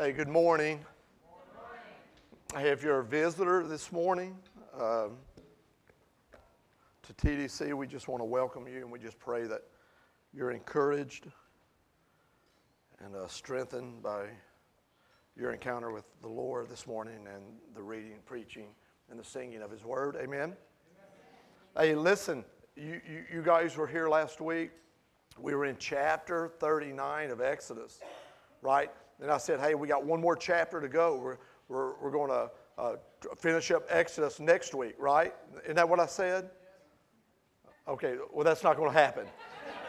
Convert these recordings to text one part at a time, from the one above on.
Hey, good morning. Hey, if you're a visitor this morning um, to TDC, we just want to welcome you and we just pray that you're encouraged and uh, strengthened by your encounter with the Lord this morning and the reading, preaching, and the singing of His Word. Amen. Amen. Hey, listen, you, you, you guys were here last week. We were in chapter 39 of Exodus, right? And I said, hey, we got one more chapter to go. We're, we're, we're going to uh, finish up Exodus next week, right? Isn't that what I said? Okay, well, that's not going to happen.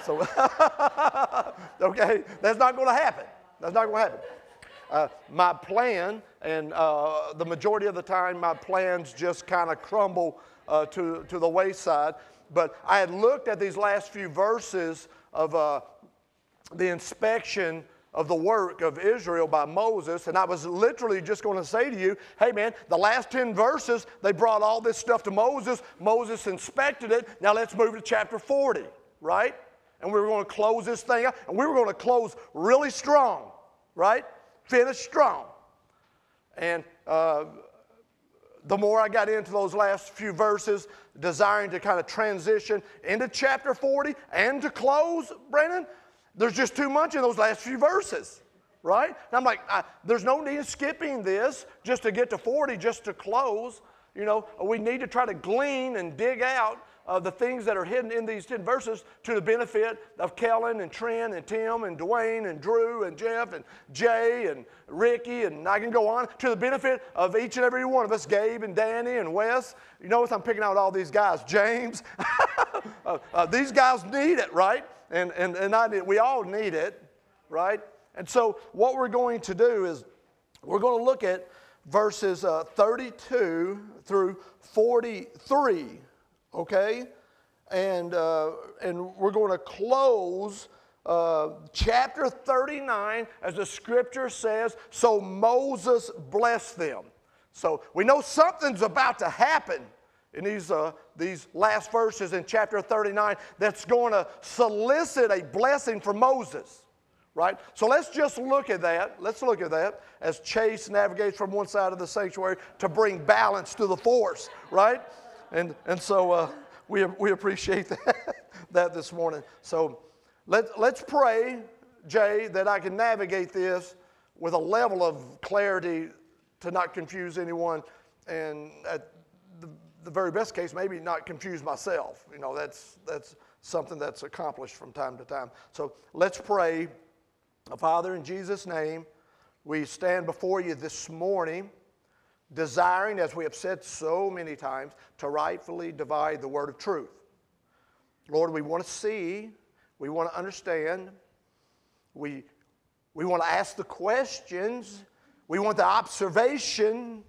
So, okay, that's not going to happen. That's not going to happen. Uh, my plan, and uh, the majority of the time, my plans just kind of crumble uh, to, to the wayside. But I had looked at these last few verses of uh, the inspection of the work of Israel by Moses, and I was literally just going to say to you, hey man, the last 10 verses, they brought all this stuff to Moses. Moses inspected it. Now let's move to chapter 40, right? And we were going to close this thing out, and we were going to close really strong, right? Finish strong. And uh, the more I got into those last few verses, desiring to kind of transition into chapter 40 and to close, Brandon, there's just too much in those last few verses, right? And I'm like, I, there's no need of skipping this just to get to 40, just to close. You know, we need to try to glean and dig out uh, the things that are hidden in these 10 verses to the benefit of Kellen and Trent and Tim and Dwayne and Drew and Jeff and Jay and Ricky and I can go on to the benefit of each and every one of us, Gabe and Danny and Wes. You notice I'm picking out all these guys, James. uh, uh, these guys need it, right? And, and, and I we all need it, right? And so what we're going to do is we're going to look at verses uh, 32 through 43 okay? And, uh, and we're going to close uh, chapter 39 as the scripture says, so Moses blessed them. So we know something's about to happen in these, uh, these last verses in chapter 39 that's going to solicit a blessing for Moses, right? So let's just look at that. Let's look at that as Chase navigates from one side of the sanctuary to bring balance to the force, right? And, and so uh, we, we appreciate that, that this morning. So let, let's pray, Jay, that I can navigate this with a level of clarity to not confuse anyone. And at the, very best case, maybe not confuse myself. You know, that's, that's something that's accomplished from time to time. So let's pray. Father, in Jesus' name, we stand before you this morning desiring, as we have said so many times, to rightfully divide the word of truth. Lord, we want to see, we want to understand, we, we want to ask the questions, we want the observation,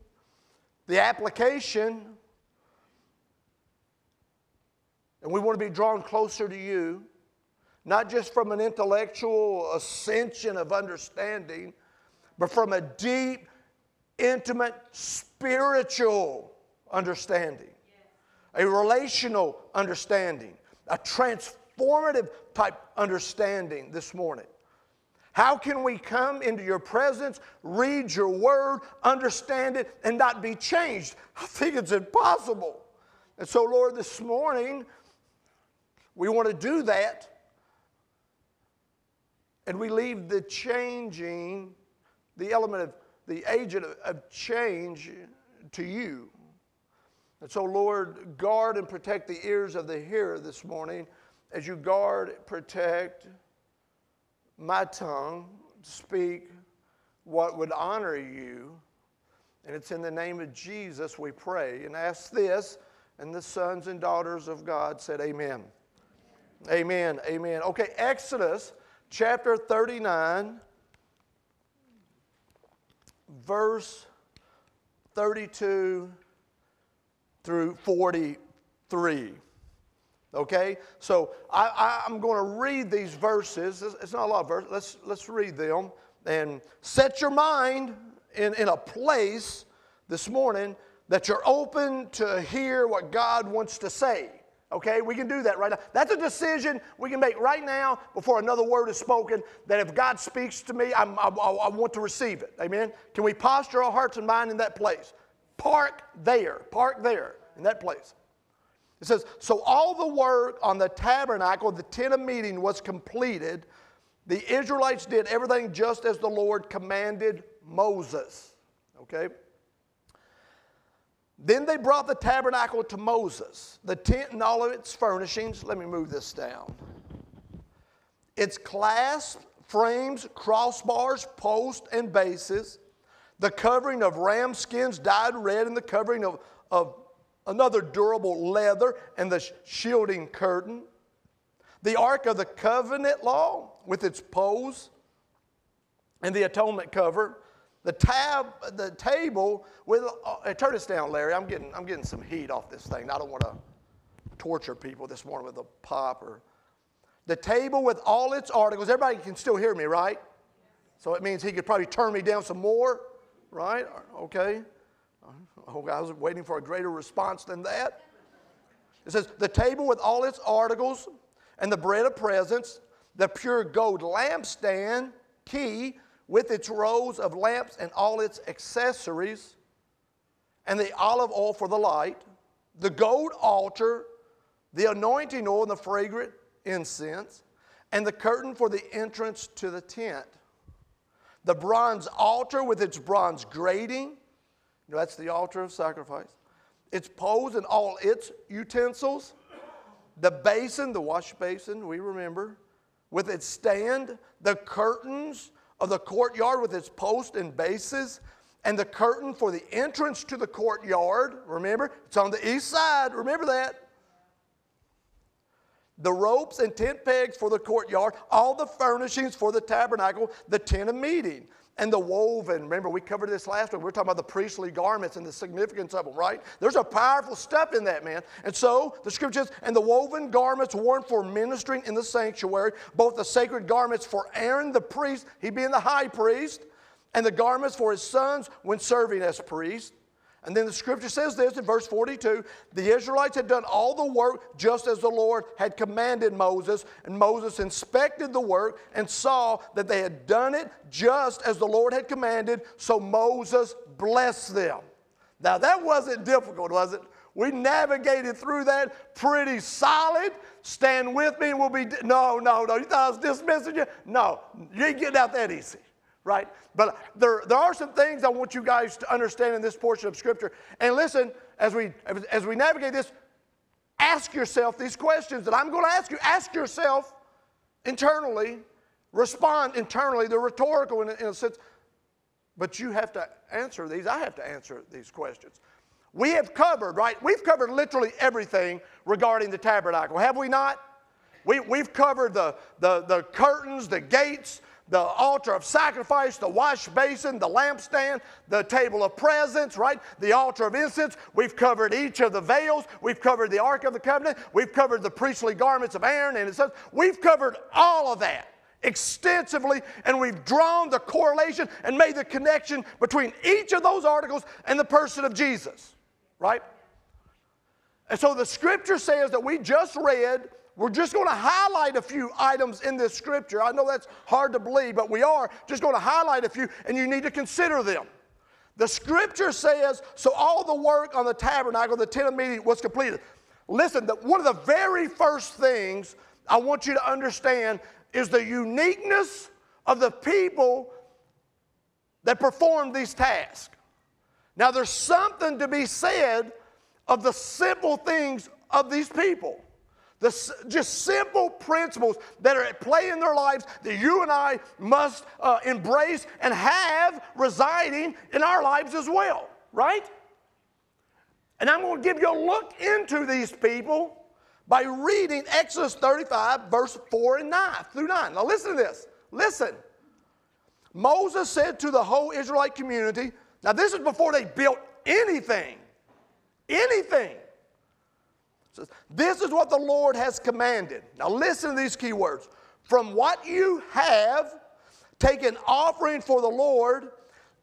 the application, and we want to be drawn closer to you, not just from an intellectual ascension of understanding, but from a deep intimate spiritual understanding, a relational understanding, a transformative type understanding this morning. How can we come into your presence, read your word, understand it, and not be changed? I think it's impossible. And so, Lord, this morning, we want to do that. And we leave the changing, the element of the agent of change to you. And so, Lord, guard and protect the ears of the hearer this morning as you guard, protect my tongue to speak what would honor you. And it's in the name of Jesus we pray and ask this. And the sons and daughters of God said, Amen. Amen. Amen. Okay, Exodus chapter 39 verse 32 through 43. Okay? So I, am going to read these verses. It's not a lot of verses. Let's, let's read them and set your mind in, in a place this morning that you're open to hear what God wants to say. Okay, we can do that right now. That's a decision we can make right now before another word is spoken. That if God speaks to me, I, I want to receive it. Amen. Can we posture our hearts and mind in that place? Park there. Park there in that place. It says, So all the work on the tabernacle, the tent of meeting, was completed. The Israelites did everything just as the Lord commanded Moses. Okay? Then they brought the tabernacle to Moses, the tent and all of its furnishings. Let me move this down. Its clasps, frames, crossbars, posts, and bases, the covering of ram skins dyed red, and the covering of, of another durable leather, and the shielding curtain. The Ark of the Covenant Law with its poles and the atonement cover the tab, the table with, uh, turn this down, Larry. I'm getting, I'm getting some heat off this thing. I don't want to torture people this morning with a pop or. The table with all its articles. Everybody can still hear me, right? So it means he could probably turn me down some more, right? Okay. I was waiting for a greater response than that. It says, the table with all its articles and the bread of presence, the pure gold lampstand, key, with its rows of lamps and all its accessories, and the olive oil for the light, the gold altar, the anointing oil and the fragrant incense, and the curtain for the entrance to the tent. The bronze altar with its bronze grating, that's the altar of sacrifice, its poles and all its utensils, the basin, the wash basin, we remember, with its stand, the curtains of the courtyard with its posts and bases, and the curtain for the entrance to the courtyard. Remember, it's on the east side. Remember that. The ropes and tent pegs for the courtyard, all the furnishings for the tabernacle, the tent of meeting and the woven. Remember, we covered this last week. We were talking about the priestly garments and the significance of them, right? There's a powerful stuff in that, man. And so the scriptures, and the woven garments worn for ministering in the sanctuary, both the sacred garments for Aaron the priest, he being the high priest, and the garments for his sons when serving as priest. And then the scripture says this in verse 42 the Israelites had done all the work just as the Lord had commanded Moses. And Moses inspected the work and saw that they had done it just as the Lord had commanded. So Moses blessed them. Now, that wasn't difficult, was it? We navigated through that pretty solid. Stand with me and we'll be. No, no, no. You thought I was dismissing you? No, you ain't getting out that easy right? But there, there are some things I want you guys to understand in this portion of Scripture. And listen, as we, as we navigate this, ask yourself these questions that I'm going to ask you. Ask yourself internally, respond internally. They're rhetorical in a, in a sense, but you have to answer these. I have to answer these questions. We have covered, right? We've covered literally everything regarding the tabernacle, have we not? We, we've covered the, the, the curtains, the gates, the altar of sacrifice, the wash basin, the lampstand, the table of presence, right? The altar of incense. We've covered each of the veils. We've covered the Ark of the Covenant. We've covered the priestly garments of Aaron and his sons. We've covered all of that extensively, and we've drawn the correlation and made the connection between each of those articles and the person of Jesus, right? And so the scripture says that we just read we're just going to highlight a few items in this scripture. I know that's hard to believe, but we are just going to highlight a few, and you need to consider them. The scripture says, so all the work on the tabernacle, the tent of meeting, was completed. Listen, the, one of the very first things I want you to understand is the uniqueness of the people that performed these tasks. Now, there's something to be said of the simple things of these people. The, just simple principles that are at play in their lives that you and I must uh, embrace and have residing in our lives as well, right? And I'm going to give you a look into these people by reading Exodus 35, verse 4 and 9 through 9. Now, listen to this. Listen. Moses said to the whole Israelite community, now, this is before they built anything, anything. Says, this is what the Lord has commanded. Now listen to these key words. From what you have, take an offering for the Lord.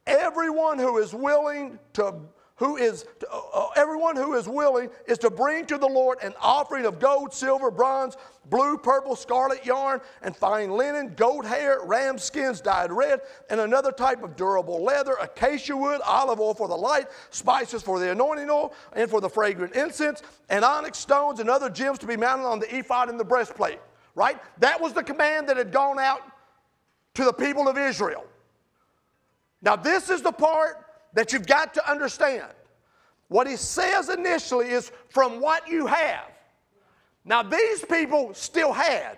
Everyone who is willing to who is uh, everyone who is willing is to bring to the Lord an offering of gold, silver, bronze, blue, purple, scarlet yarn, and fine linen, goat hair, ram skins dyed red, and another type of durable leather, acacia wood, olive oil for the light, spices for the anointing oil, and for the fragrant incense, and onyx stones and other gems to be mounted on the ephod and the breastplate. Right? That was the command that had gone out to the people of Israel. Now, this is the part that you've got to understand. What he says initially is from what you have. Now, these people still had.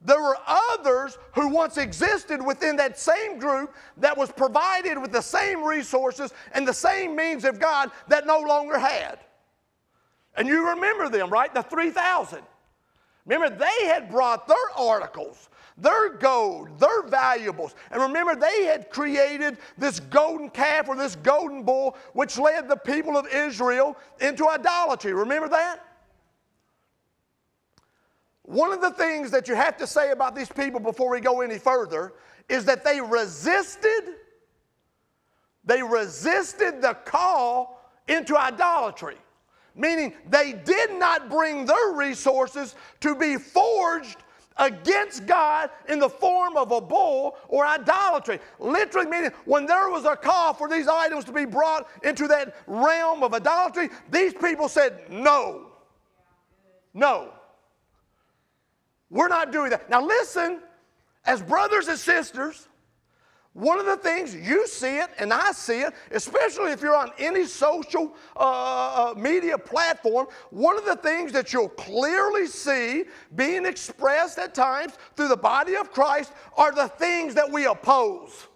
There were others who once existed within that same group that was provided with the same resources and the same means of God that no longer had. And you remember them, right? The 3,000. Remember, they had brought their articles their gold, their valuables. And remember, they had created this golden calf or this golden bull, which led the people of Israel into idolatry. Remember that? One of the things that you have to say about these people before we go any further is that they resisted they resisted the call into idolatry meaning they did not bring their resources to be forged against God in the form of a bull or idolatry. Literally meaning when there was a call for these items to be brought into that realm of idolatry, these people said, no. No. We're not doing that. Now listen, as brothers and sisters, one of the things you see it and I see it, especially if you're on any social uh, uh, media platform, one of the things that you'll clearly see being expressed at times through the body of Christ are the things that we oppose.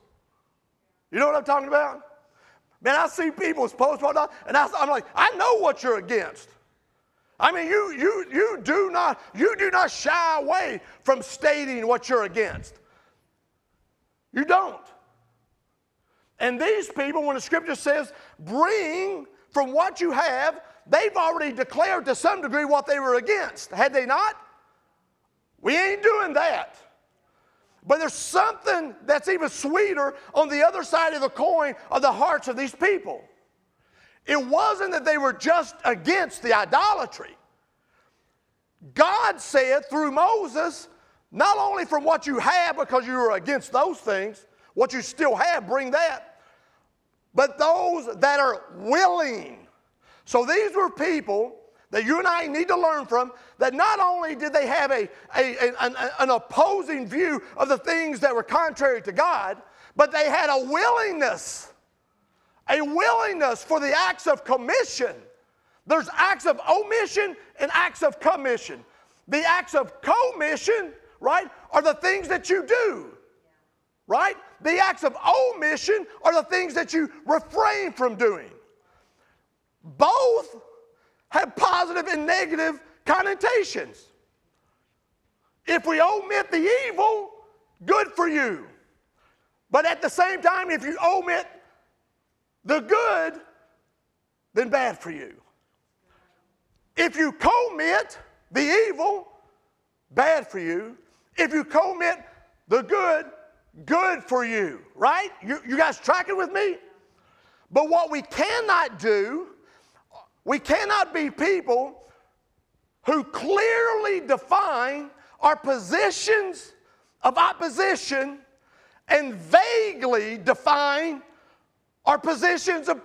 You know what I'm talking about? Man, I see people's posts and I, I'm like, I know what you're against. I mean, you, you, you, do not, you do not shy away from stating what you're against. You don't. And these people, when the scripture says, bring from what you have, they've already declared to some degree what they were against. Had they not? We ain't doing that. But there's something that's even sweeter on the other side of the coin of the hearts of these people. It wasn't that they were just against the idolatry. God said through Moses, not only from what you have because you are against those things, what you still have, bring that, but those that are willing. So these were people that you and I need to learn from that not only did they have a, a, a an, an opposing view of the things that were contrary to God, but they had a willingness, a willingness for the acts of commission. There's acts of omission and acts of commission. The acts of commission, right, are the things that you do, right? The acts of omission are the things that you refrain from doing. Both have positive and negative connotations. If we omit the evil, good for you. But at the same time, if you omit the good, then bad for you. If you commit the evil, bad for you. If you commit the good, good for you, right? You, you guys tracking with me? But what we cannot do, we cannot be people who clearly define our positions of opposition and vaguely define our positions of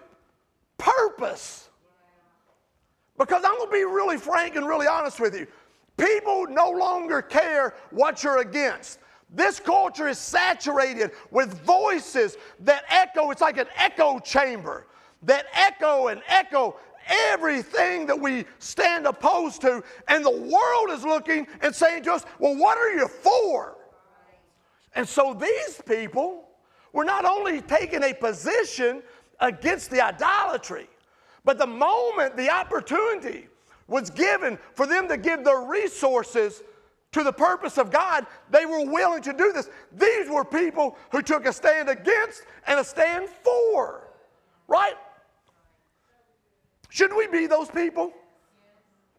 purpose. Because I'm going to be really frank and really honest with you. People no longer care what you're against. This culture is saturated with voices that echo, it's like an echo chamber that echo and echo everything that we stand opposed to. And the world is looking and saying to us, Well, what are you for? And so these people were not only taking a position against the idolatry, but the moment the opportunity was given for them to give their resources to the purpose of God, they were willing to do this. These were people who took a stand against and a stand for, right? Should we be those people?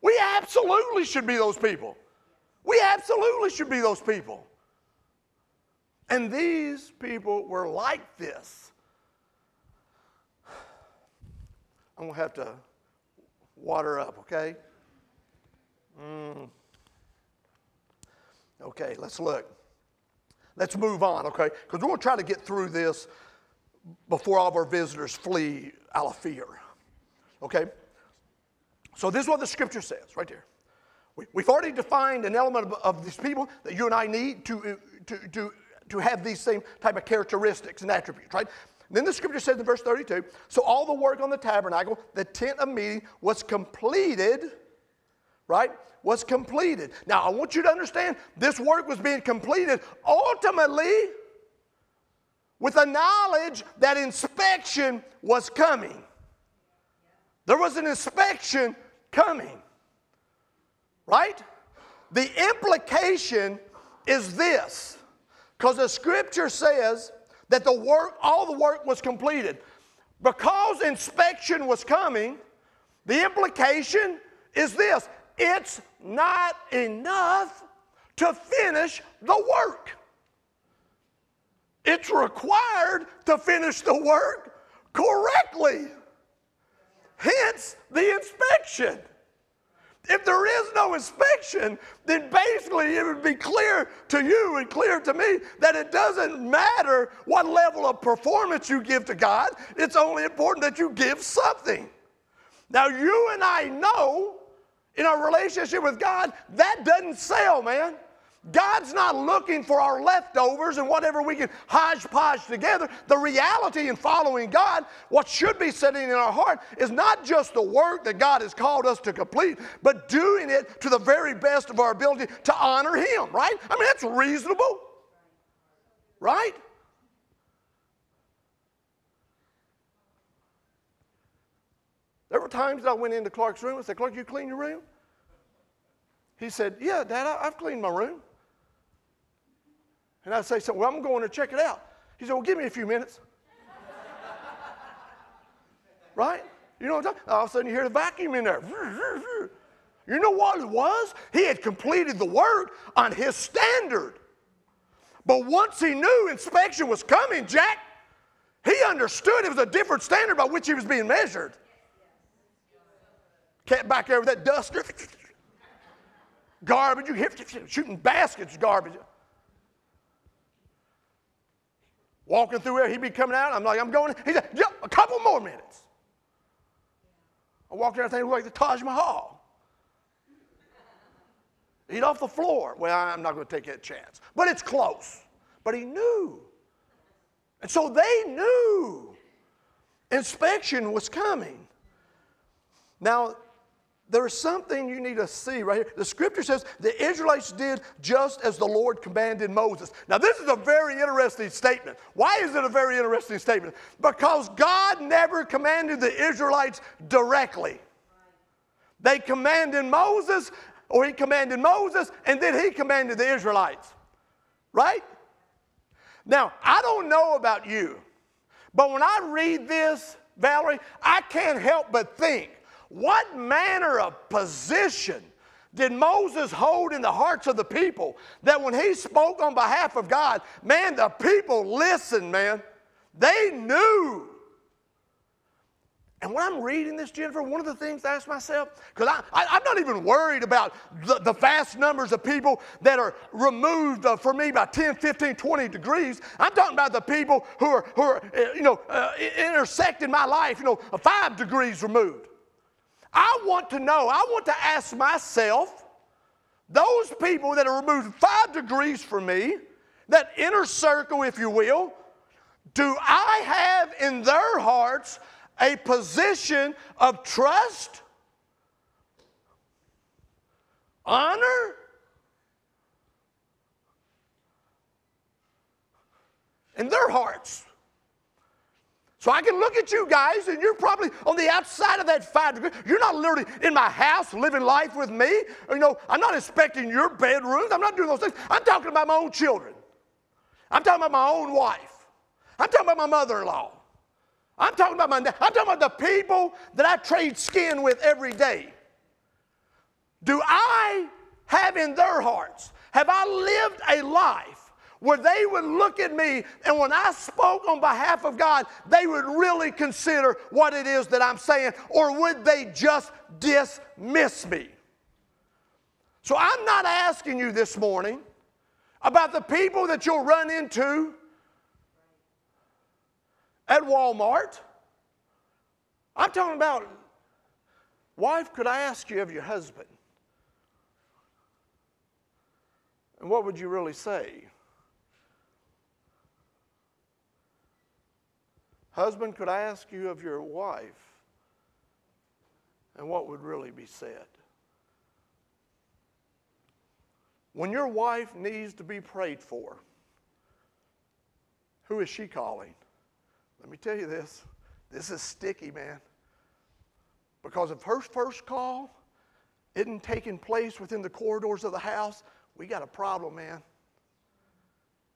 We absolutely should be those people. We absolutely should be those people. And these people were like this. I'm going to have to water up, okay? Mm. Okay, let's look. Let's move on, okay? Because we're going to try to get through this before all of our visitors flee out of fear. Okay? So, this is what the scripture says right there. We, have already defined an element of, of these people that you and I need to, to, to, to have these same type of characteristics and attributes, right? Then the scripture says in verse 32 so all the work on the tabernacle, the tent of meeting, was completed, right? Was completed. Now, I want you to understand this work was being completed ultimately with the knowledge that inspection was coming. There was an inspection coming, right? The implication is this because the scripture says that the work, all the work was completed. Because inspection was coming, the implication is this it's not enough to finish the work. It's required to finish the work correctly. Hence the inspection. If there is no inspection, then basically it would be clear to you and clear to me that it doesn't matter what level of performance you give to God, it's only important that you give something. Now, you and I know in our relationship with God, that doesn't sell, man. God's not looking for our leftovers and whatever we can hodgepodge together. The reality in following God, what should be sitting in our heart, is not just the work that God has called us to complete, but doing it to the very best of our ability to honor Him, right? I mean, that's reasonable, right? There were times that I went into Clark's room and said, Clark, you clean your room? He said, Yeah, Dad, I've cleaned my room. And I'd say, so, well, I'm going to check it out. He said, well, give me a few minutes. right? You know what I'm talking All of a sudden you hear the vacuum in there. You know what it was? He had completed the work on his standard. But once he knew inspection was coming, Jack, he understood it was a different standard by which he was being measured. Cat back with that duster, garbage, you hit shooting baskets, garbage. Walking through there, he'd be coming out. I'm like, I'm going. He said, yep, a couple more minutes. I walked think it looked like the Taj Mahal. Eat off the floor. Well, I'm not going to take that chance. But it's close. But he knew. And so they knew inspection was coming. Now, there's something you need to see right here. The scripture says the Israelites did just as the Lord commanded Moses. Now, this is a very interesting statement. Why is it a very interesting statement? Because God never commanded the Israelites directly. They commanded Moses, or he commanded Moses, and then he commanded the Israelites. Right? Now, I don't know about you, but when I read this, Valerie, I can't help but think what manner of position did Moses hold in the hearts of the people that when he spoke on behalf of God, man, the people listened, man. They knew. And when I'm reading this, Jennifer, one of the things I ask myself, because I, I, am not even worried about the, the, vast numbers of people that are removed uh, for me by 10, 15, 20 degrees. I'm talking about the people who are, who are uh, you know, uh, intersecting my life, you know, five degrees removed. I want to know, I want to ask myself, those people that are removed five degrees from me, that inner circle, if you will, do I have in their hearts a position of trust, honor, in their hearts? So I can look at you guys, and you're probably on the outside of that five degree. You're not literally in my house living life with me. You know, I'm not inspecting your bedrooms. I'm not doing those things. I'm talking about my own children. I'm talking about my own wife. I'm talking about my mother-in-law. I'm talking about my. I'm talking about the people that I trade skin with every day. Do I have in their hearts? Have I lived a life where they would look at me and when I spoke on behalf of God, they would really consider what it is that I'm saying, or would they just dismiss me? So I'm not asking you this morning about the people that you'll run into at Walmart. I'm talking about, wife, could I ask you of your husband? And what would you really say? Husband, could I ask you of your wife? And what would really be said? When your wife needs to be prayed for, who is she calling? Let me tell you this this is sticky, man. Because if her first call isn't taking place within the corridors of the house, we got a problem, man.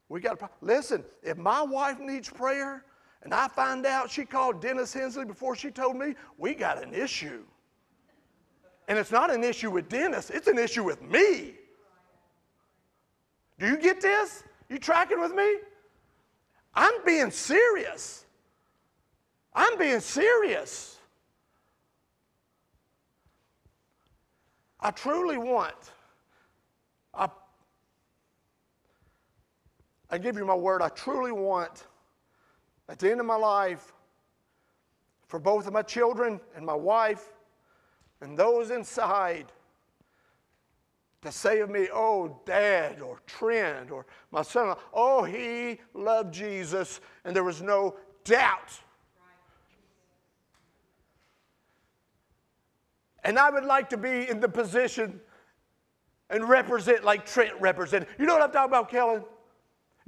We got a problem. Listen, if my wife needs prayer and I find out she called Dennis Hensley before she told me, we got an issue. And it's not an issue with Dennis, it's an issue with me. Do you get this? You tracking with me? I'm being serious. I'm being serious. I truly want, I, I give you my word, I truly want at the end of my life for both of my children and my wife and those inside to say of me, oh, dad, or Trent, or my son, oh, he loved Jesus, and there was no doubt. And I would like to be in the position and represent like Trent represented. You know what I'm talking about, Kellen?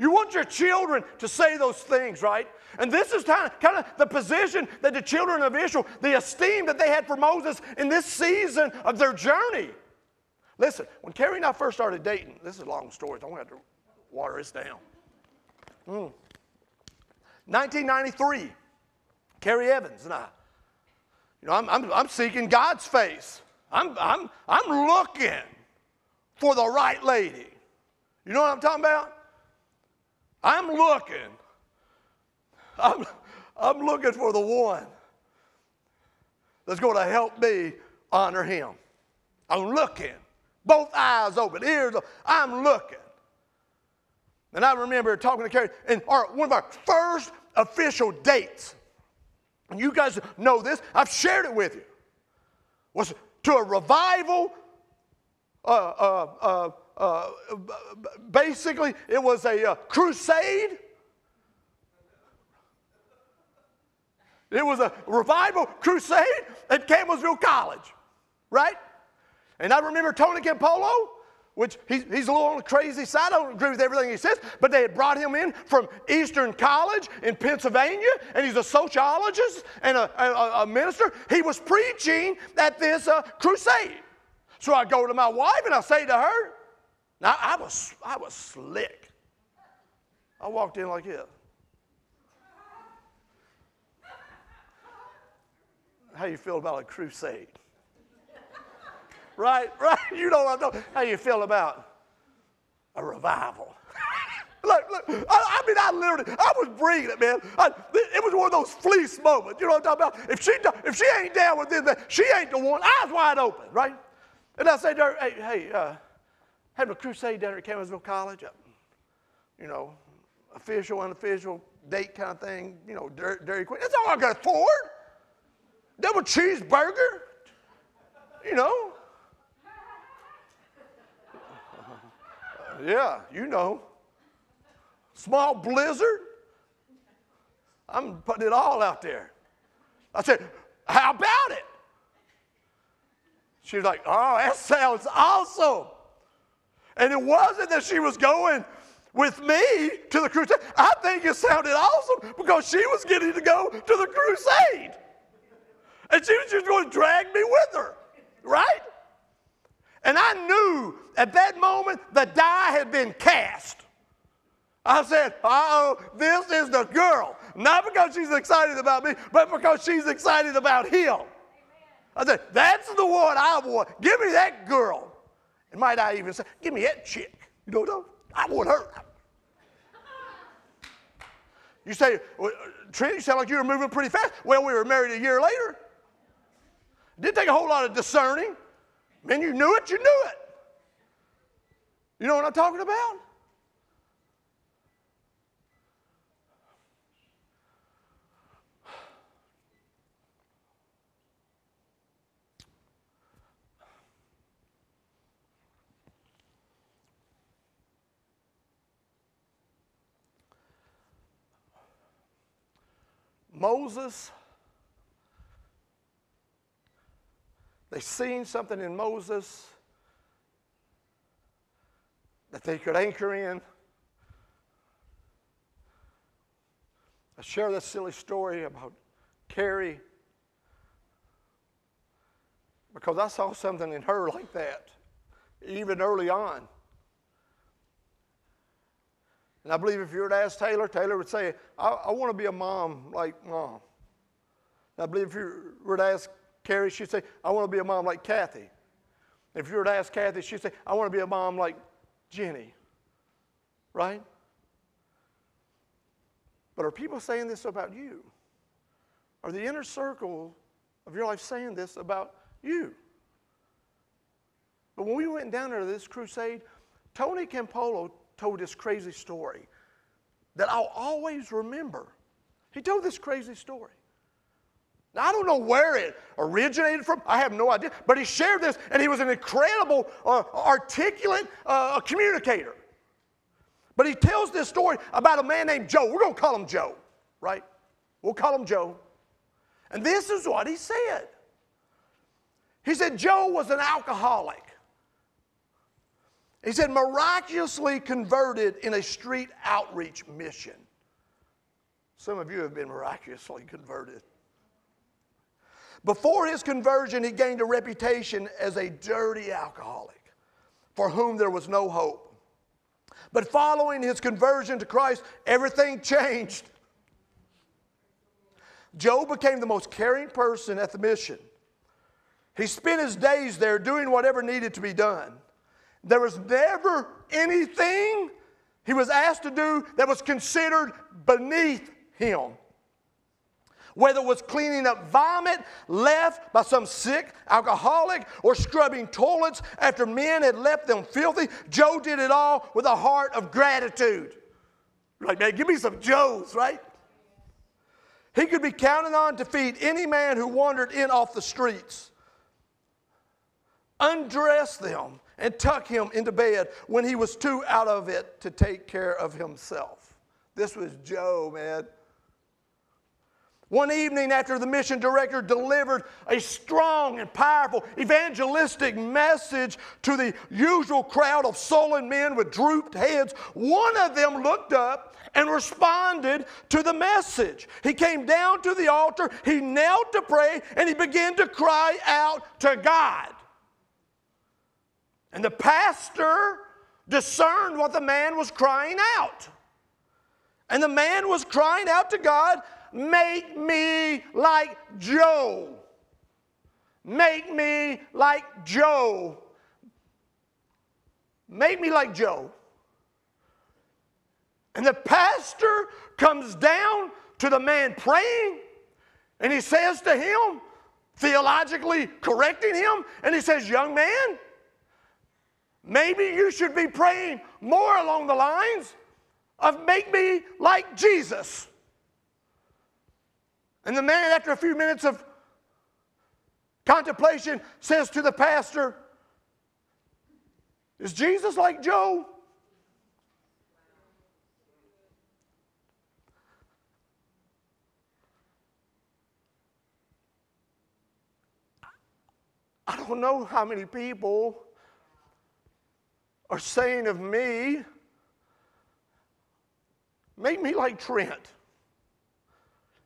You want your children to say those things, right? And this is kind of, kind of the position that the children of Israel, the esteem that they had for Moses in this season of their journey. Listen, when Carrie and I first started dating, this is a long story, so I'm going to have to water this down. Mm. 1993, Carrie Evans and I, you know, I'm, I'm, I'm seeking God's face. I'm, I'm, I'm looking for the right lady. You know what I'm talking about? I'm looking. I'm, I'm looking for the one that's going to help me honor him. I'm looking both eyes open, ears open. I'm looking. And I remember talking to Carrie, and our, one of our first official dates, and you guys know this, I've shared it with you, was to a revival. Uh, uh, uh, uh basically, it was a uh, crusade. It was a revival crusade at Campbellsville College, right? And I remember Tony Campolo, which he's, he's a little on the crazy side. I don't agree with everything he says, but they had brought him in from Eastern College in Pennsylvania, and he's a sociologist and a, a, a minister. He was preaching at this uh, crusade. So I go to my wife and I say to her, now I was, I was slick. I walked in like this. How you feel about a crusade? right? Right? You know what I'm talking How you feel about a revival? look, look, I, I, mean, I literally, I was bringing it, man. I, it was one of those fleece moments. You know what I'm talking about? If she, if she ain't down with this, she ain't the one. Eyes wide open, right? And I say hey, hey, uh, having a crusade down at Campbellsville College, you know, official, unofficial, date kind of thing, you know, Dairy Queen. That's all I got afford. Double cheeseburger, you know. Yeah, you know. Small blizzard. I'm putting it all out there. I said, How about it? She was like, Oh, that sounds awesome. And it wasn't that she was going with me to the crusade. I think it sounded awesome because she was getting to go to the crusade. And she was just going to drag me with her, right? And I knew at that moment the die had been cast. I said, uh oh, this is the girl. Not because she's excited about me, but because she's excited about him. I said, that's the one I want. Give me that girl. And might I even say, give me that chick. You know, no, I want her. You say, uh, Trent, you sound like you were moving pretty fast. Well, we were married a year later. It didn't take a whole lot of discerning. Man, you knew it, you knew it. You know what I'm talking about? Moses, they seen something in Moses that they could anchor in. I share this silly story about Carrie because I saw something in her like that, even early on. And I believe if you were to ask Taylor, Taylor would say, I, I want to be a mom like mom. And I believe if you were to ask Carrie, she'd say, I want to be a mom like Kathy. If you were to ask Kathy, she'd say, I want to be a mom like Jenny. Right? But are people saying this about you? Are the inner circle of your life saying this about you? But when we went down to this crusade, Tony Campolo told this crazy story that I'll always remember. He told this crazy story. Now, I don't know where it originated from. I have no idea. But he shared this, and he was an incredible, uh, articulate uh, communicator. But he tells this story about a man named Joe. We're going to call him Joe, right? We'll call him Joe. And this is what he said. He said Joe was an alcoholic. He said, miraculously converted in a street outreach mission. Some of you have been miraculously converted. Before his conversion, he gained a reputation as a dirty alcoholic for whom there was no hope. But following his conversion to Christ, everything changed. Joe became the most caring person at the mission. He spent his days there doing whatever needed to be done. There was never anything he was asked to do that was considered beneath him. Whether it was cleaning up vomit left by some sick alcoholic or scrubbing toilets after men had left them filthy, Joe did it all with a heart of gratitude. Like, man, give me some Joes, right? He could be counted on to feed any man who wandered in off the streets, undress them, and tuck him into bed when he was too out of it to take care of himself. This was Joe, man. One evening, after the mission director delivered a strong and powerful evangelistic message to the usual crowd of sullen men with drooped heads, one of them looked up and responded to the message. He came down to the altar, he knelt to pray, and he began to cry out to God. And the pastor discerned what the man was crying out. And the man was crying out to God, Make me like Joe. Make me like Joe. Make me like Joe. And the pastor comes down to the man praying and he says to him, theologically correcting him, and he says, Young man, Maybe you should be praying more along the lines of make me like Jesus. And the man, after a few minutes of contemplation, says to the pastor, Is Jesus like Joe? I don't know how many people are saying of me, make me like Trent.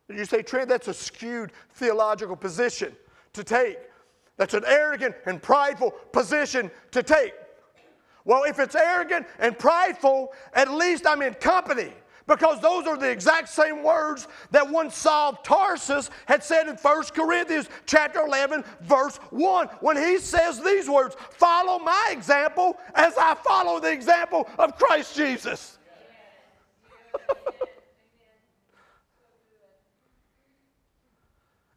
Did you say, Trent, that's a skewed theological position to take. That's an arrogant and prideful position to take. Well, if it's arrogant and prideful, at least I'm in company because those are the exact same words that one Saul of Tarsus had said in 1 Corinthians chapter 11 verse 1 when he says these words, "Follow my example as I follow the example of Christ Jesus."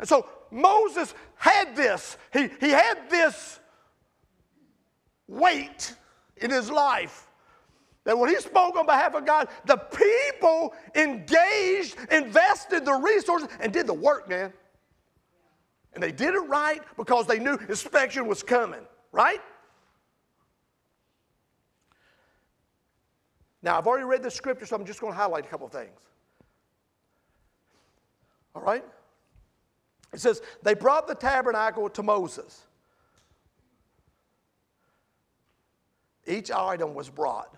and so Moses had this. He, he had this weight in his life that when he spoke on behalf of God, the people engaged, invested the resources, and did the work, man. And they did it right because they knew inspection was coming, right? Now, I've already read the scripture, so I'm just going to highlight a couple of things. All right? It says, they brought the tabernacle to Moses. Each item was brought,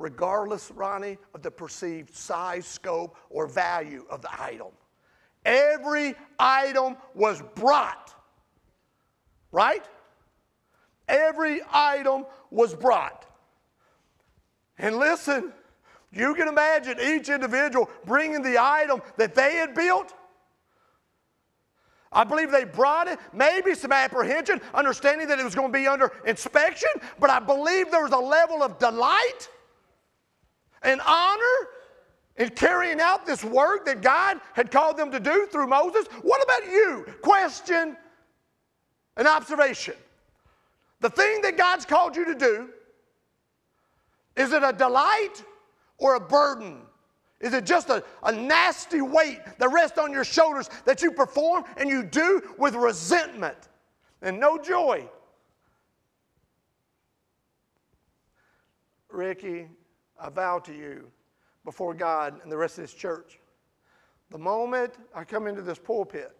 regardless, Ronnie, of the perceived size, scope, or value of the item. Every item was brought. Right? Every item was brought. And listen, you can imagine each individual bringing the item that they had built. I believe they brought it, maybe some apprehension, understanding that it was going to be under inspection, but I believe there was a level of delight and honor in carrying out this work that God had called them to do through Moses. What about you? Question and observation. The thing that God's called you to do, is it a delight or a burden? Is it just a, a nasty weight that rests on your shoulders that you perform and you do with resentment and no joy? Ricky, I vow to you before God and the rest of this church, the moment I come into this pulpit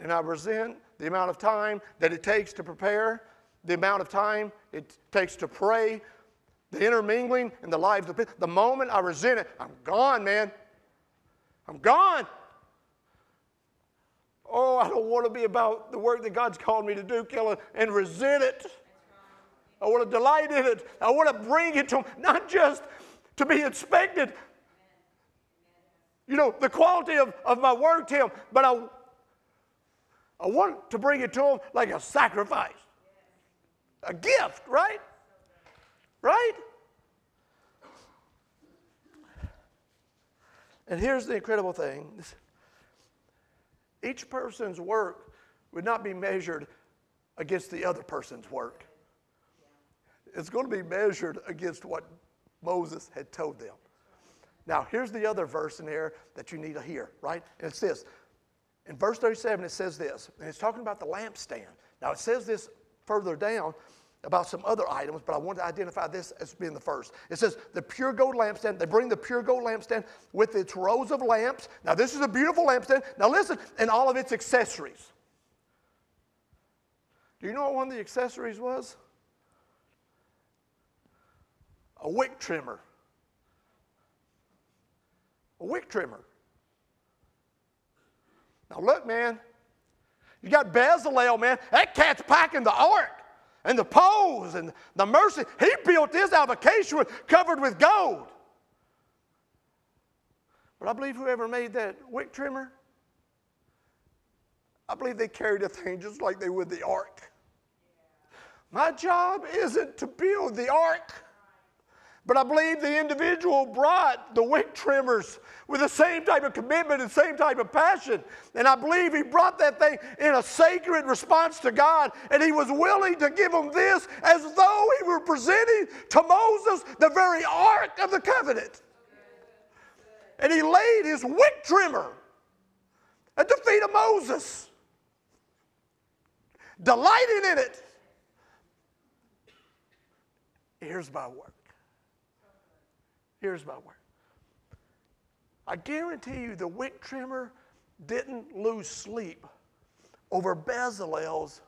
and I resent the amount of time that it takes to prepare, the amount of time it takes to pray, the intermingling and the lives of people. The moment I resent it, I'm gone, man. I'm gone. Oh, I don't want to be about the work that God's called me to do, Kellen, and resent it. I want to delight in it. I want to bring it to Him, not just to be inspected. You know, the quality of, of my work to Him, but I, I want to bring it to Him like a sacrifice, a gift, right? Right? And here's the incredible thing each person's work would not be measured against the other person's work. It's going to be measured against what Moses had told them. Now, here's the other verse in there that you need to hear, right? And it's this. In verse 37, it says this, and it's talking about the lampstand. Now, it says this further down, about some other items, but I want to identify this as being the first. It says the pure gold lampstand. They bring the pure gold lampstand with its rows of lamps. Now, this is a beautiful lampstand. Now, listen, and all of its accessories. Do you know what one of the accessories was? A wick trimmer. A wick trimmer. Now, look, man, you got Bezalel, man. That cat's packing the ark and the poles and the mercy. He built this out of acacia covered with gold. But I believe whoever made that wick trimmer, I believe they carried a thing just like they would the ark. My job isn't to build the ark. But I believe the individual brought the wick trimmers with the same type of commitment and same type of passion. And I believe he brought that thing in a sacred response to God. And he was willing to give them this as though he were presenting to Moses the very ark of the covenant. And he laid his wick trimmer at the feet of Moses, delighting in it. Here's my work. Here's my word. I guarantee you the wick trimmer didn't lose sleep over Bezalel's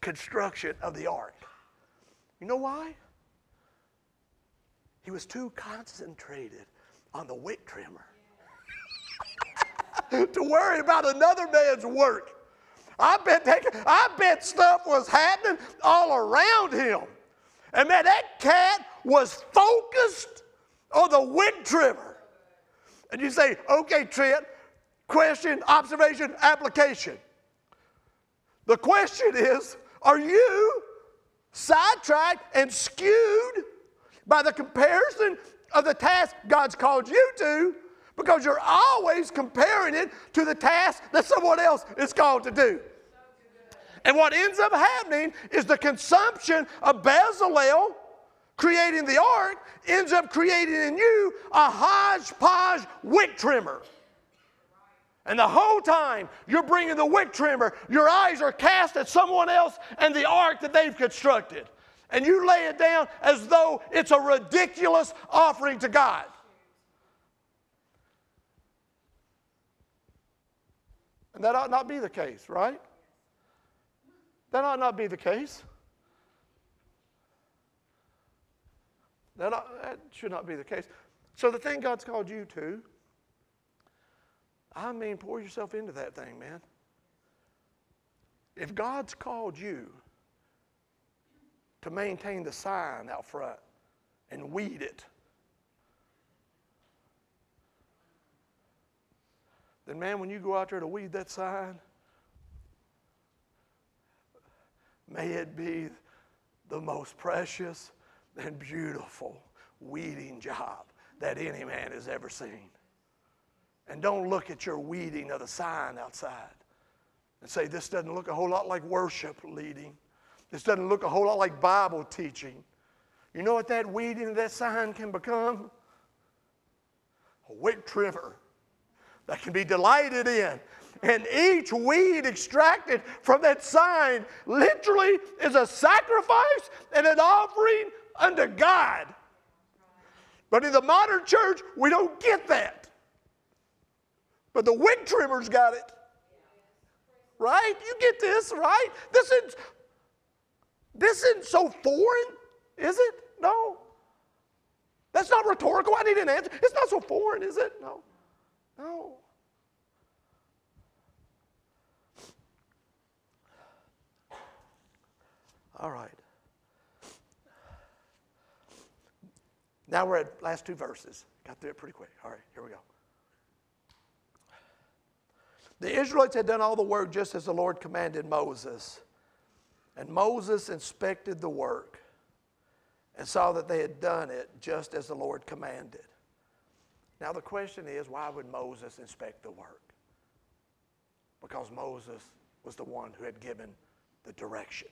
construction of the ark. You know why? He was too concentrated on the wick trimmer to worry about another man's work. I bet, I bet stuff was happening all around him. And man, that cat was focused or the wind trimmer. And you say, okay, Trent, question, observation, application. The question is, are you sidetracked and skewed by the comparison of the task God's called you to because you're always comparing it to the task that someone else is called to do. And what ends up happening is the consumption of Bezalel creating the ark ends up creating in you a hodgepodge wick trimmer. And the whole time you're bringing the wick trimmer, your eyes are cast at someone else and the ark that they've constructed. And you lay it down as though it's a ridiculous offering to God. And that ought not be the case, right? That ought not be the case. That, ought, that should not be the case. So, the thing God's called you to, I mean, pour yourself into that thing, man. If God's called you to maintain the sign out front and weed it, then, man, when you go out there to weed that sign, may it be the most precious and beautiful weeding job that any man has ever seen. And don't look at your weeding of the sign outside and say, This doesn't look a whole lot like worship leading. This doesn't look a whole lot like Bible teaching. You know what that weeding of that sign can become? A wick trimmer that can be delighted in. And each weed extracted from that sign literally is a sacrifice and an offering unto God. But in the modern church, we don't get that. But the wick trimmers got it. Right? You get this, right? This is this isn't so foreign, is it? No. That's not rhetorical. I need an answer. It's not so foreign, is it? No. No. All right. Now we're at last two verses. Got through it pretty quick. All right, here we go. The Israelites had done all the work just as the Lord commanded Moses. And Moses inspected the work and saw that they had done it just as the Lord commanded. Now, the question is why would Moses inspect the work? Because Moses was the one who had given the direction.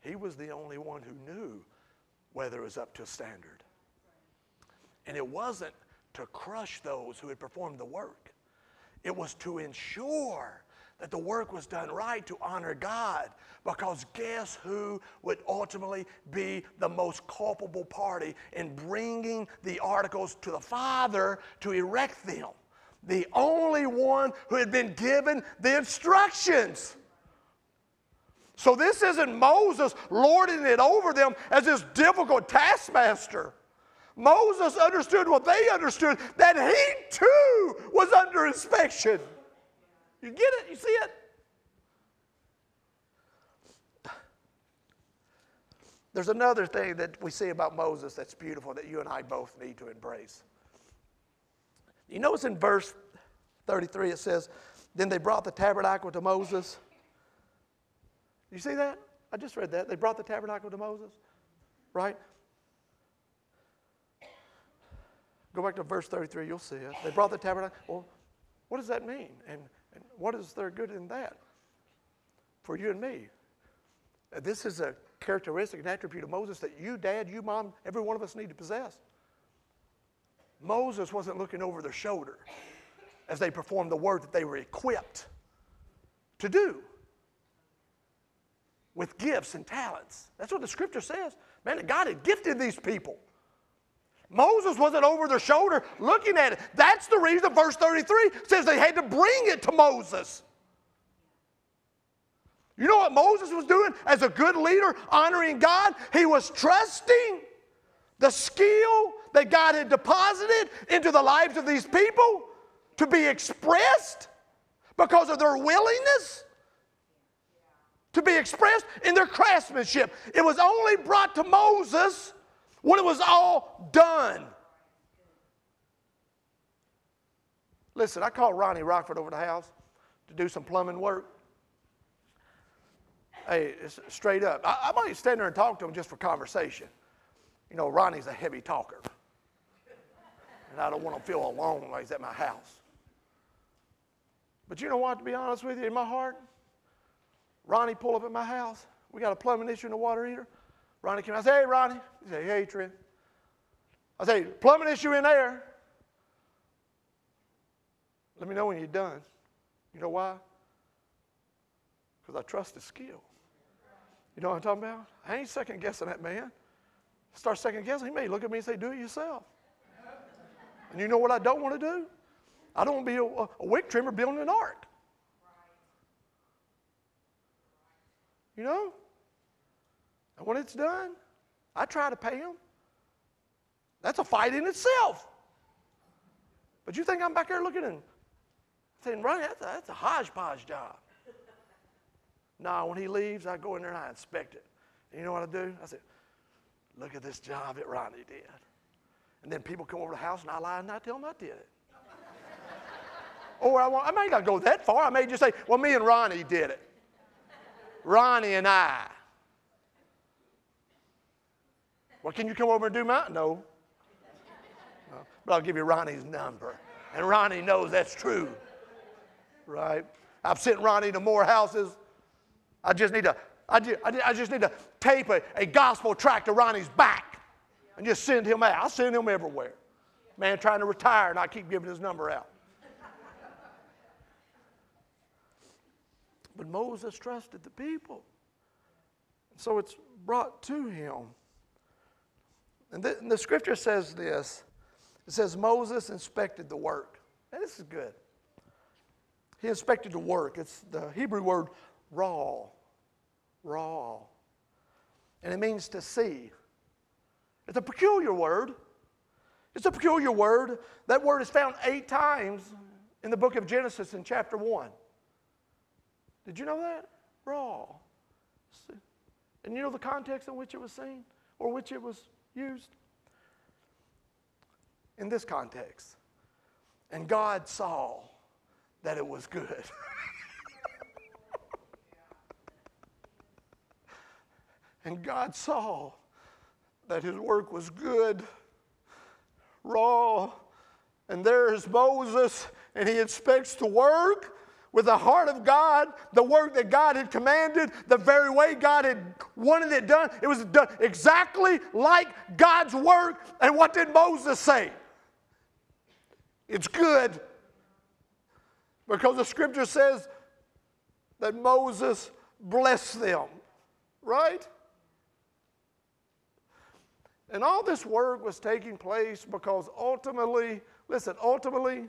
He was the only one who knew whether it was up to standard. And it wasn't to crush those who had performed the work, it was to ensure that the work was done right to honor God. Because guess who would ultimately be the most culpable party in bringing the articles to the Father to erect them? The only one who had been given the instructions. So this isn't Moses lording it over them as this difficult taskmaster. Moses understood what they understood that he too was under inspection. You get it? You see it? There's another thing that we see about Moses that's beautiful that you and I both need to embrace. You notice in verse 33 it says, Then they brought the tabernacle to Moses you see that? I just read that. They brought the tabernacle to Moses, right? Go back to verse 33, you'll see it. They brought the tabernacle. Well, what does that mean? And, and what is there good in that for you and me? Uh, this is a characteristic, an attribute of Moses that you, dad, you, mom, every one of us need to possess. Moses wasn't looking over their shoulder as they performed the work that they were equipped to do with gifts and talents. That's what the scripture says. Man, God had gifted these people. Moses wasn't over their shoulder looking at it. That's the reason verse 33 says they had to bring it to Moses. You know what Moses was doing as a good leader, honoring God? He was trusting the skill that God had deposited into the lives of these people to be expressed because of their willingness to be expressed in their craftsmanship. It was only brought to Moses when it was all done. Listen, I called Ronnie Rockford over the house to do some plumbing work. Hey, straight up. I, I might stand there and talk to him just for conversation. You know, Ronnie's a heavy talker. And I don't want to feel alone like he's at my house. But you know what, to be honest with you, in my heart, Ronnie pull up at my house. We got a plumbing issue in the water heater. Ronnie came. Out. I say, "Hey, Ronnie." He say, "Hey, Trent." I say, "Plumbing issue in there." Let me know when you're done. You know why? Because I trust his skill. You know what I'm talking about? I ain't second guessing that man. Start second guessing, he may look at me and say, "Do it yourself." And you know what I don't want to do? I don't want to be a, a wick trimmer building an ark. You know? And when it's done, I try to pay him. That's a fight in itself. But you think I'm back there looking and saying, Ronnie, that's a, that's a hodgepodge job. no, when he leaves, I go in there and I inspect it. And you know what I do? I say, look at this job that Ronnie did. And then people come over to the house and I lie and I tell them I did it. or I, want, I may not go that far. I may just say, well, me and Ronnie did it. Ronnie and I. Well, can you come over and do mine? No. no. But I'll give you Ronnie's number. And Ronnie knows that's true. Right? I've sent Ronnie to more houses. I just need to, I just, I just need to tape a, a gospel track to Ronnie's back and just send him out. I send him everywhere. Man trying to retire and I keep giving his number out. But Moses trusted the people. So it's brought to him. And the, and the, scripture says this it says, Moses inspected the work. And this is good. He inspected the work. It's the Hebrew word raw. Raw. And it means to see. It's a peculiar word. It's a peculiar word. That word is found eight times in the book of Genesis in chapter 1. Did you know that? Raw. And you know the context in which it was seen or which it was used? In this context. And God saw that it was good. and God saw that his work was good, raw, and there's Moses, and he inspects the work with the heart of God, the work that God had commanded, the very way God had wanted it done. It was done exactly like God's work. And what did Moses say? It's good. Because the scripture says that Moses blessed them, right? And all this work was taking place because ultimately, listen, ultimately,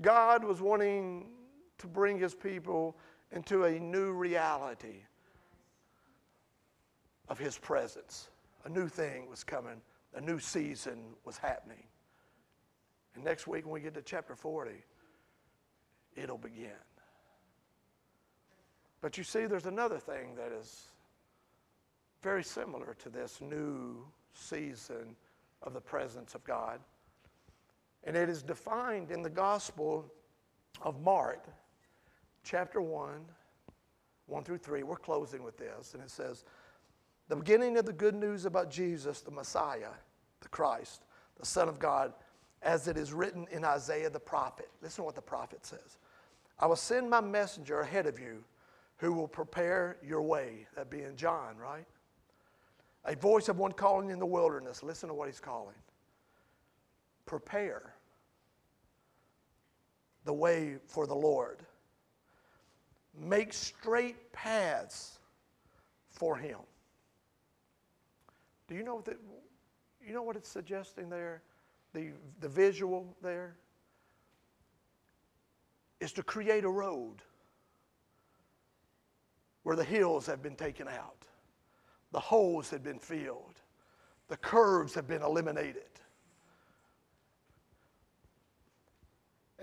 God was wanting to bring his people into a new reality of his presence. A new thing was coming, a new season was happening. And next week, when we get to chapter 40, it'll begin. But you see, there's another thing that is very similar to this new season of the presence of God. And it is defined in the Gospel of Mark, chapter 1, 1 through 3. We're closing with this. And it says, The beginning of the good news about Jesus, the Messiah, the Christ, the Son of God, as it is written in Isaiah the prophet. Listen to what the prophet says I will send my messenger ahead of you who will prepare your way. That being John, right? A voice of one calling in the wilderness. Listen to what he's calling prepare the way for the Lord. Make straight paths for him. Do you know that you know what it's suggesting there? The, the visual there is to create a road where the hills have been taken out, the holes have been filled, the curves have been eliminated.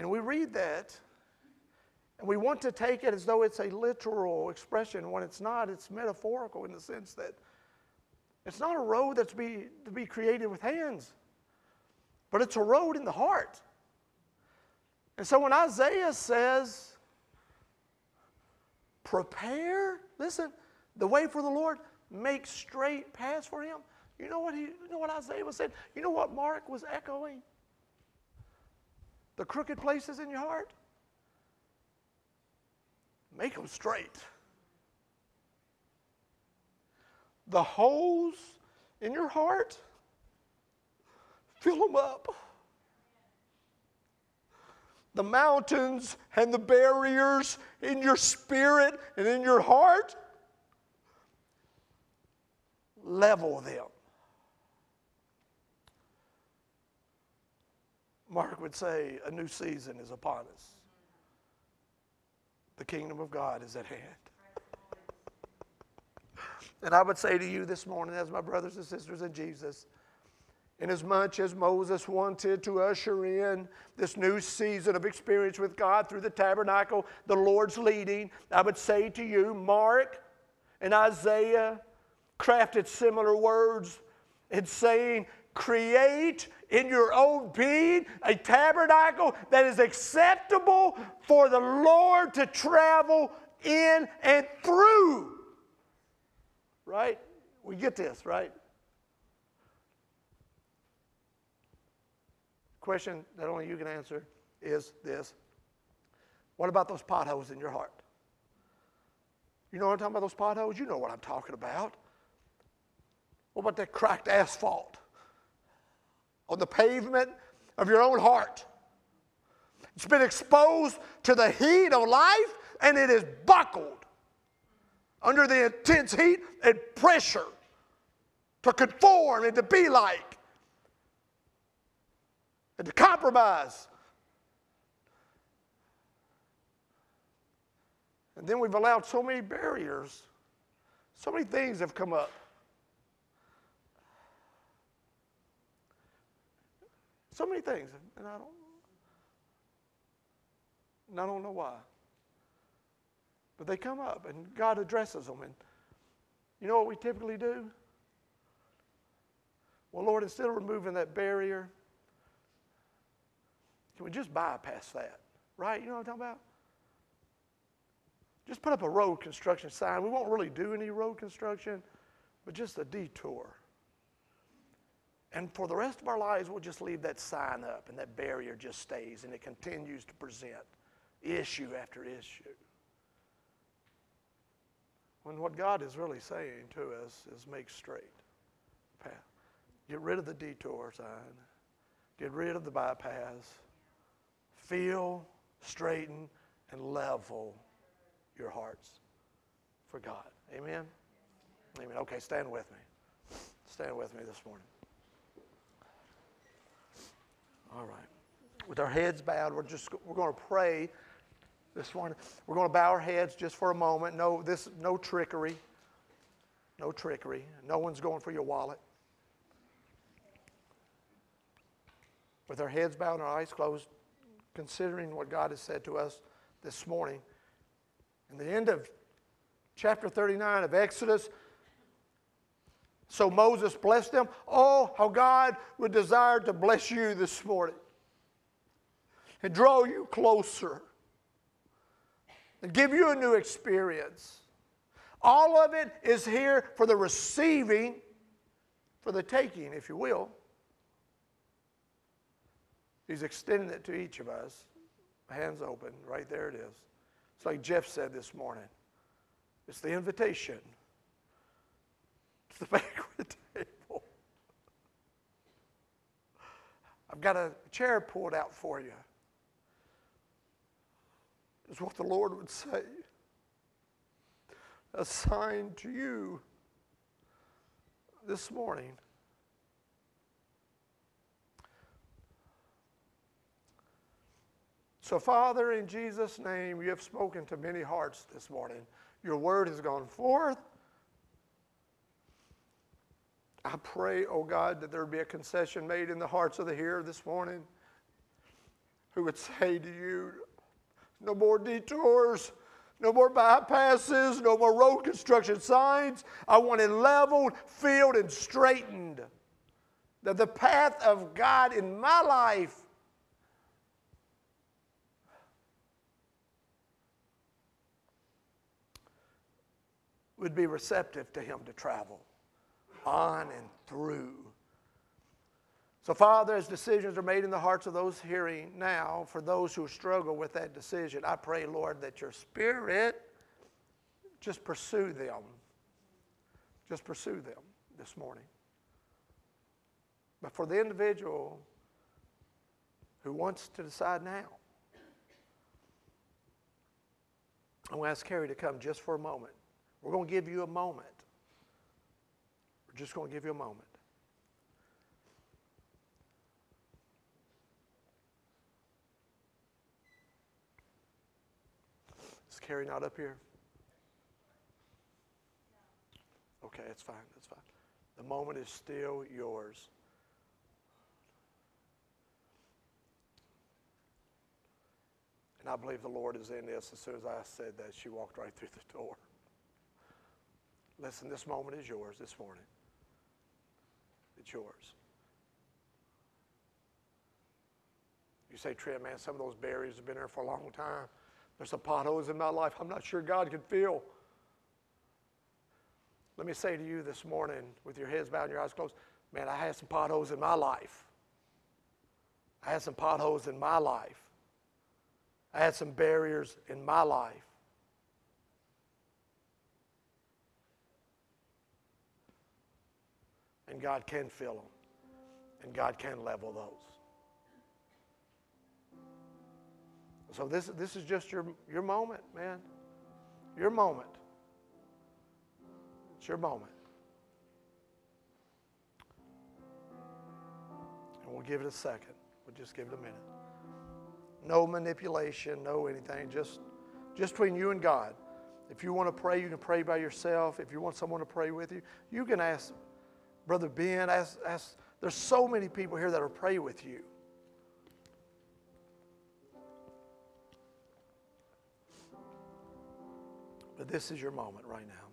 And we read that, and we want to take it as though it's a literal expression when it's not. It's metaphorical in the sense that it's not a road that's be, to be created with hands, but it's a road in the heart. And so when Isaiah says, prepare, listen, the way for the Lord, make straight paths for him, You know what he, you know what Isaiah was saying? You know what Mark was echoing? The crooked places in your heart? Make them straight. The holes in your heart? Fill them up. The mountains and the barriers in your spirit and in your heart? Level them. Mark would say, a new season is upon us. The kingdom of God is at hand. and I would say to you this morning, as my brothers and sisters in Jesus, Inasmuch as much as Moses wanted to usher in this new season of experience with God through the tabernacle, the Lord's leading, I would say to you, Mark and Isaiah crafted similar words in saying, create in your own being a tabernacle that is acceptable for the Lord to travel in and through. Right? We get this, right? Question that only you can answer is this What about those potholes in your heart? You know what I'm talking about, those potholes? You know what I'm talking about. What about that cracked asphalt? On the pavement of your own heart. It's been exposed to the heat of life and it is buckled under the intense heat and pressure to conform and to be like and to compromise. And then we've allowed so many barriers, so many things have come up So many things, and I don't, and I don't know why. But they come up, and God addresses them. And you know what we typically do? Well, Lord, instead of removing that barrier, can we just bypass that? Right? You know what I'm talking about? Just put up a road construction sign. We won't really do any road construction, but just a detour. And for the rest of our lives, we'll just leave that sign up and that barrier just stays and it continues to present issue after issue. When what God is really saying to us is make straight path. Get rid of the detour sign. Get rid of the bypass. Feel, straighten, and level your hearts for God. Amen? Amen. Okay, stand with me. Stand with me this morning. All right. With our heads bowed, we're just we're going to pray this morning. We're going to bow our heads just for a moment. No, this no trickery. No trickery. No one's going for your wallet. With our heads bowed and our eyes closed, considering what God has said to us this morning. In the end of chapter 39 of Exodus, so Moses blessed them. Oh, how God would desire to bless you this morning and draw you closer and give you a new experience. All of it is here for the receiving, for the taking, if you will. He's extending it to each of us. Hands open, right there it is. It's like Jeff said this morning it's the invitation the banquet table. I've got a chair pulled out for you. Is what the Lord would say. A sign to you this morning. So, Father, in Jesus' name, you have spoken to many hearts this morning. Your word has gone forth. I pray, oh God, that there would be a concession made in the hearts of the hearer this morning who would say to you, no more detours, no more bypasses, no more road construction signs. I want it leveled, filled, and straightened. That the path of God in my life would be receptive to Him to travel on and through. So, Father, as decisions are made in the hearts of those hearing now, for those who struggle with that decision, I pray, Lord, that your Spirit just pursue them. Just pursue them this morning. But for the individual who wants to decide now, I'm going to ask Carrie to come just for a moment. We're going to give you a moment. Just going to give you a moment. Is Carrie not up here? Okay, it's fine. That's fine. The moment is still yours. And I believe the Lord is in this. As soon as I said that, she walked right through the door. Listen, this moment is yours this morning. It's yours. You say, Trent, man, some of those barriers have been there for a long time. There's some potholes in my life I'm not sure God can fill. Let me say to you this morning, with your heads bowed and your eyes closed, man, I had some potholes in my life. I had some potholes in my life. I had some barriers in my life. And God can fill them, and God can level those. So this, this is just your, your moment, man. Your moment. It's your moment. And we'll give it a second. We'll just give it a minute. No manipulation, no anything. Just, just between you and God. If you want to pray, you can pray by yourself. If you want someone to pray with you, you can ask Brother Ben. Ask, ask. There's so many people here that will pray with you. But this is your moment right now.